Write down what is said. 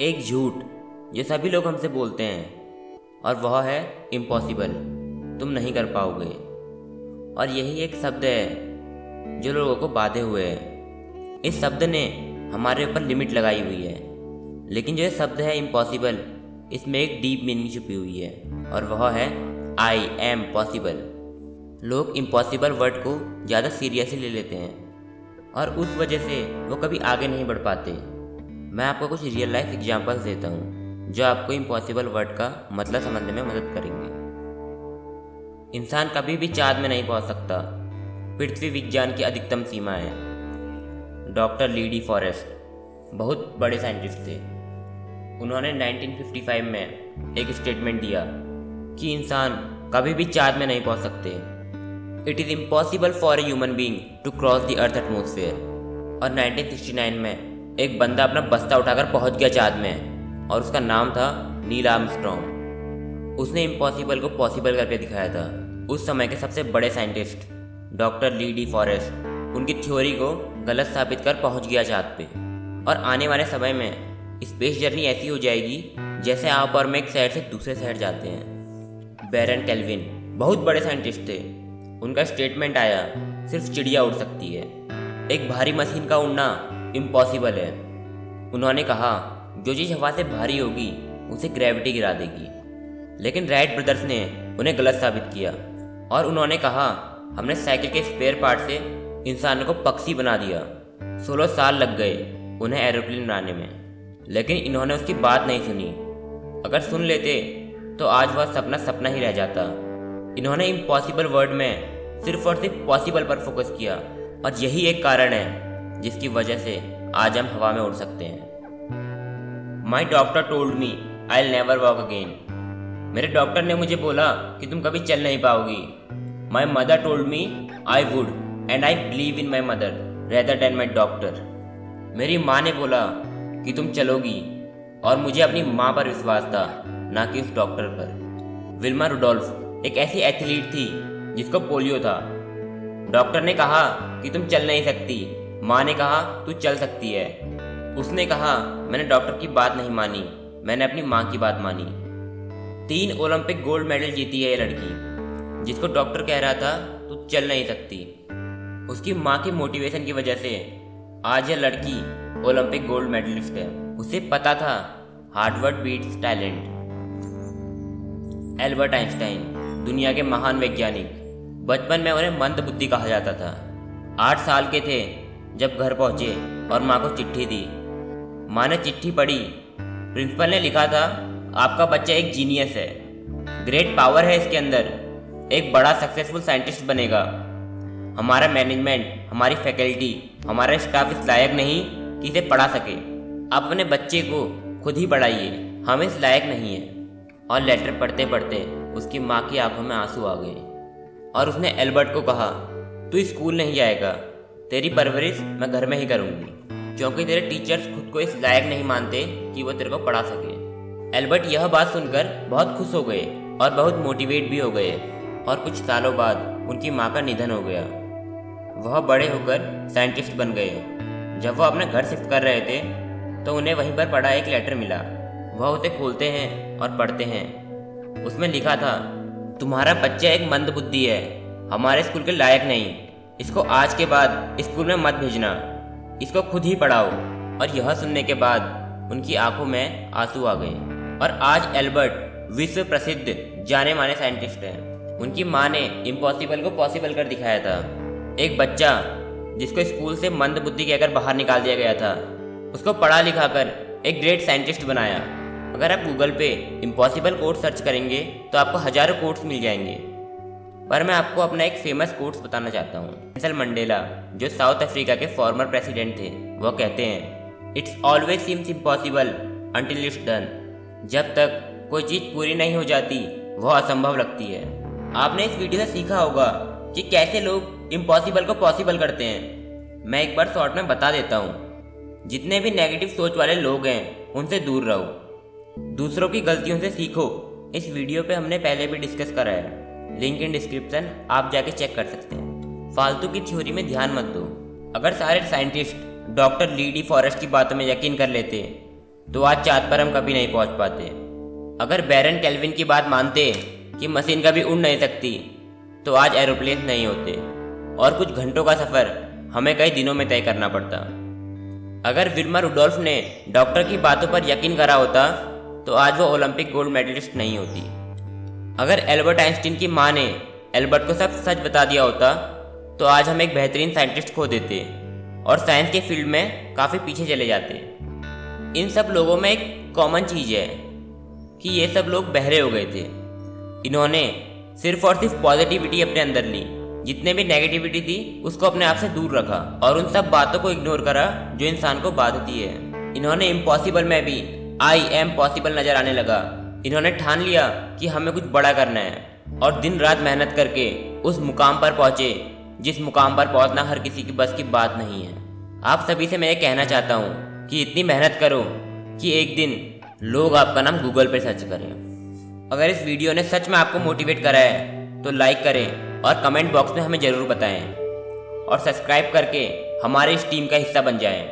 एक झूठ जो सभी लोग हमसे बोलते हैं। और वह है इम्पॉसिबल तुम नहीं कर पाओगे। और यही एक शब्द है, जो लोगों को बाधे हुए हैं। इस शब्द ने हमारे ऊपर लिमिट लगाई हुई है। लेकिन जो ये शब्द है इम्पॉसिबल इसमें एक डीप मीनिंग छुपी हुई है। और वह है आई एम पॉसिबल लोग इम्पॉसिबल वर्ड को ज़्यादा सीरियसली ले लेते हैं। और उस वजह से वो कभी आगे नहीं बढ़ पाते। मैं आपको कुछ रियल लाइफ एग्जाम्पल्स देता हूँ, जो आपको इम्पॉसिबल वर्ड का मतलब समझने में मदद करेंगे। इंसान कभी भी चाँद में नहीं पहुँच सकता। पृथ्वी विज्ञान की अधिकतम सीमा है। डॉक्टर लीडी फॉरेस्ट, बहुत बड़े साइंटिस्ट थे। उन्होंने 1955 में एक स्टेटमेंट दिया कि इंसान कभी भी चाँद में नहीं पहुँच सकते। It is impossible for a human being to cross the earth atmosphere और 1969 में एक बंदा अपना बस्ता उठाकर पहुँच गया चाँद में, और उसका नाम था नील आर्मस्ट्रॉन्ग उसने इम्पॉसिबल को पॉसिबल करके दिखाया था। उस समय के सबसे बड़े scientist, doctor Lee De Forest, उनकी थ्योरी को गलत साबित कर पहुँच गया चाँद पे। और आने वाले समय में स्पेस जर्नी ऐसी हो जाएगी, जैसे आप और मैं एक शहर से दूसरे शहर जाते हैं। बैरन कैल्विन, बहुत बड़े साइंटिस्ट थे। उनका स्टेटमेंट आया, सिर्फ़ चिड़िया उड़ सकती है। एक भारी मशीन का उड़ना इम्पॉसिबल है। उन्होंने कहा, जो चीज़ हवा से भारी होगी, उसे ग्रेविटी गिरा देगी। लेकिन राइट ब्रदर्स ने उन्हें गलत साबित किया और उन्होंने कहा, हमने साइकिल के स्पेयर पार्ट से इंसान को पक्षी बना दिया। सोलह साल लग गए उन्हें एरोप्लेन बनाने में। लेकिन इन्होंने उसकी बात नहीं सुनी। अगर सुन लेते तो आज वह सपना सपना ही रह जाता। इन्होंने इम्पॉसिबल वर्ड में सिर्फ़ और सिर्फ़ पॉसिबल पर फोकस किया। और यही एक कारण है जिसकी वजह से आज हम हवा में उड़ सकते हैं। My doctor told me I never walk again मेरे डॉक्टर ने मुझे बोला कि तुम कभी चल नहीं पाओगी। My mother told me I would and I believe in my mother rather than my doctor मेरी माँ ने बोला कि तुम चलोगी और मुझे अपनी माँ पर विश्वास था, ना कि उस डॉक्टर पर। विल्मा रुडोल्फ एक ऐसी एथलीट थी जिसको पोलियो था। डॉक्टर ने कहा कि तुम चल नहीं सकती। माँ ने कहा, तू चल सकती है। उसने कहा, मैंने डॉक्टर की बात नहीं मानी। मैंने अपनी माँ की बात मानी। तीन ओलंपिक गोल्ड मेडल जीती है ये लड़की। जिसको डॉक्टर कह रहा था, तू चल नहीं सकती। उसकी माँ की मोटिवेशन की वजह से आज यह लड़की ओलंपिक गोल्ड मेडलिस्ट है। उसे पता था hard work beats talent. Albert Einstein, दुनिया के महान वैज्ञानिक। बचपन में उन्हें मंद बुद्धि कहा जाता था। आठ साल के थे जब घर पहुँचे और माँ को चिट्ठी दी। माँ ने चिट्ठी पढ़ी। प्रिंसिपल ने लिखा था, आपका बच्चा एक जीनियस है। ग्रेट पावर है इसके अंदर। एक बड़ा सक्सेसफुल साइंटिस्ट बनेगा। हमारा मैनेजमेंट हमारी फैकल्टी हमारा स्टाफ इस लायक नहीं कि इसे पढ़ा सके। आप अपने बच्चे को खुद ही पढ़ाइए। हम इस लायक नहीं हैं। और लेटर पढ़ते पढ़ते उसकी माँ की आँखों में आँसू आ गए। और उसने एल्बर्ट को कहा, तू स्कूल नहीं जाएगा। तेरी परवरिश मैं घर में ही करूँगी। क्योंकि तेरे टीचर्स खुद को इस लायक नहीं मानते कि वो तेरे को पढ़ा सके। एल्बर्ट यह बात सुनकर बहुत खुश हो गए और बहुत मोटिवेट भी हो गए। और कुछ सालों बाद उनकी माँ का निधन हो गया। वह बड़े होकर साइंटिस्ट बन गए। जब वह अपने घर शिफ्ट कर रहे थे तो उन्हें वहीं पर पढ़ा एक लेटर मिला। वह उसे खोलते हैं और पढ़ते हैं। उसमें लिखा था, तुम्हारा बच्चा एक मंद बुद्धि है। हमारे स्कूल के लायक नहीं। इसको आज के बाद स्कूल में मत भेजना। इसको खुद ही पढ़ाओ। और यह सुनने के बाद उनकी आँखों में आँसू आ गए। और आज एल्बर्ट विश्व प्रसिद्ध जाने माने साइंटिस्ट हैं। उनकी माँ ने इम्पॉसिबल को पॉसिबल कर दिखाया था। एक बच्चा जिसको स्कूल से मंद बुद्धि कहकर बाहर निकाल दिया गया था, उसको पढ़ा लिखा कर एक ग्रेट साइंटिस्ट बनाया। अगर आप गूगल पे इम्पॉसिबल कोर्स सर्च करेंगे तो आपको हज़ारों कोर्स मिल जाएँगे। पर मैं आपको अपना एक फ़ेमस कोर्स बताना चाहता हूँ। नेल्सन मंडेला जो साउथ अफ्रीका के फॉर्मर प्रेसिडेंट थे वह कहते हैं it's always seems impossible until it's done जब तक कोई चीज़ पूरी नहीं हो जाती वह असंभव लगती है। आपने इस वीडियो से सीखा होगा कि कैसे लोग इम्पॉसिबल को पॉसिबल करते हैं। मैं एक बार शॉर्ट में बता देता हूँ। जितने भी नेगेटिव सोच वाले लोग हैं, उनसे दूर रहो। दूसरों की गलतियों से सीखो। इस वीडियो पे हमने पहले भी डिस्कस करा है। लिंक इन डिस्क्रिप्शन आप जाके चेक कर सकते हैं। फालतू की थ्योरी में ध्यान मत दो। अगर सारे scientist doctor Lee De Forest की बातों में यकीन कर लेते तो आज चाँद पर हम कभी नहीं पहुँच पाते। अगर बैरन कैलविन की बात मानते कि मशीन कभी उड़ नहीं सकती तो आज एरोप्लेन नहीं होते। और कुछ घंटों का सफ़र हमें कई दिनों में तय करना पड़ता। अगर विल्मा रुडोल्फ ने डॉक्टर की बातों पर यकीन करा होता तो आज वो ओलंपिक गोल्ड मेडलिस्ट नहीं होती। अगर एल्बर्ट आइंस्टीन की माँ ने एल्बर्ट को सब सच बता दिया होता तो आज हम एक बेहतरीन साइंटिस्ट खो देते और साइंस के फ़ील्ड में काफ़ी पीछे चले जाते। इन सब लोगों में एक कॉमन चीज़ है कि ये सब लोग बहरे हो गए थे। इन्होंने सिर्फ़ और सिर्फ़ पॉजिटिविटी अपने अंदर ली। जितने भी नेगेटिविटी थी, उसको अपने आप से दूर रखा और उन सब बातों को इग्नोर करा जो इंसान को बाधती है। इन्होंने इम्पॉसिबल में भी आई एम पॉसिबल नज़र आने लगा। इन्होंने ठान लिया कि हमें कुछ बड़ा करना है और दिन रात मेहनत करके उस मुकाम पर पहुँचे, जिस मुकाम पर पहुँचना हर किसी की बस की बात नहीं है। आप सभी से मैं ये कहना चाहता हूँ कि इतनी मेहनत करो कि एक दिन लोग आपका नाम गूगल पर सर्च करें। अगर इस वीडियो ने सच में आपको मोटिवेट करा है तो लाइक करें और कमेंट बॉक्स में हमें ज़रूर बताएँ और सब्सक्राइब करके हमारे इस टीम का हिस्सा बन जाएँ।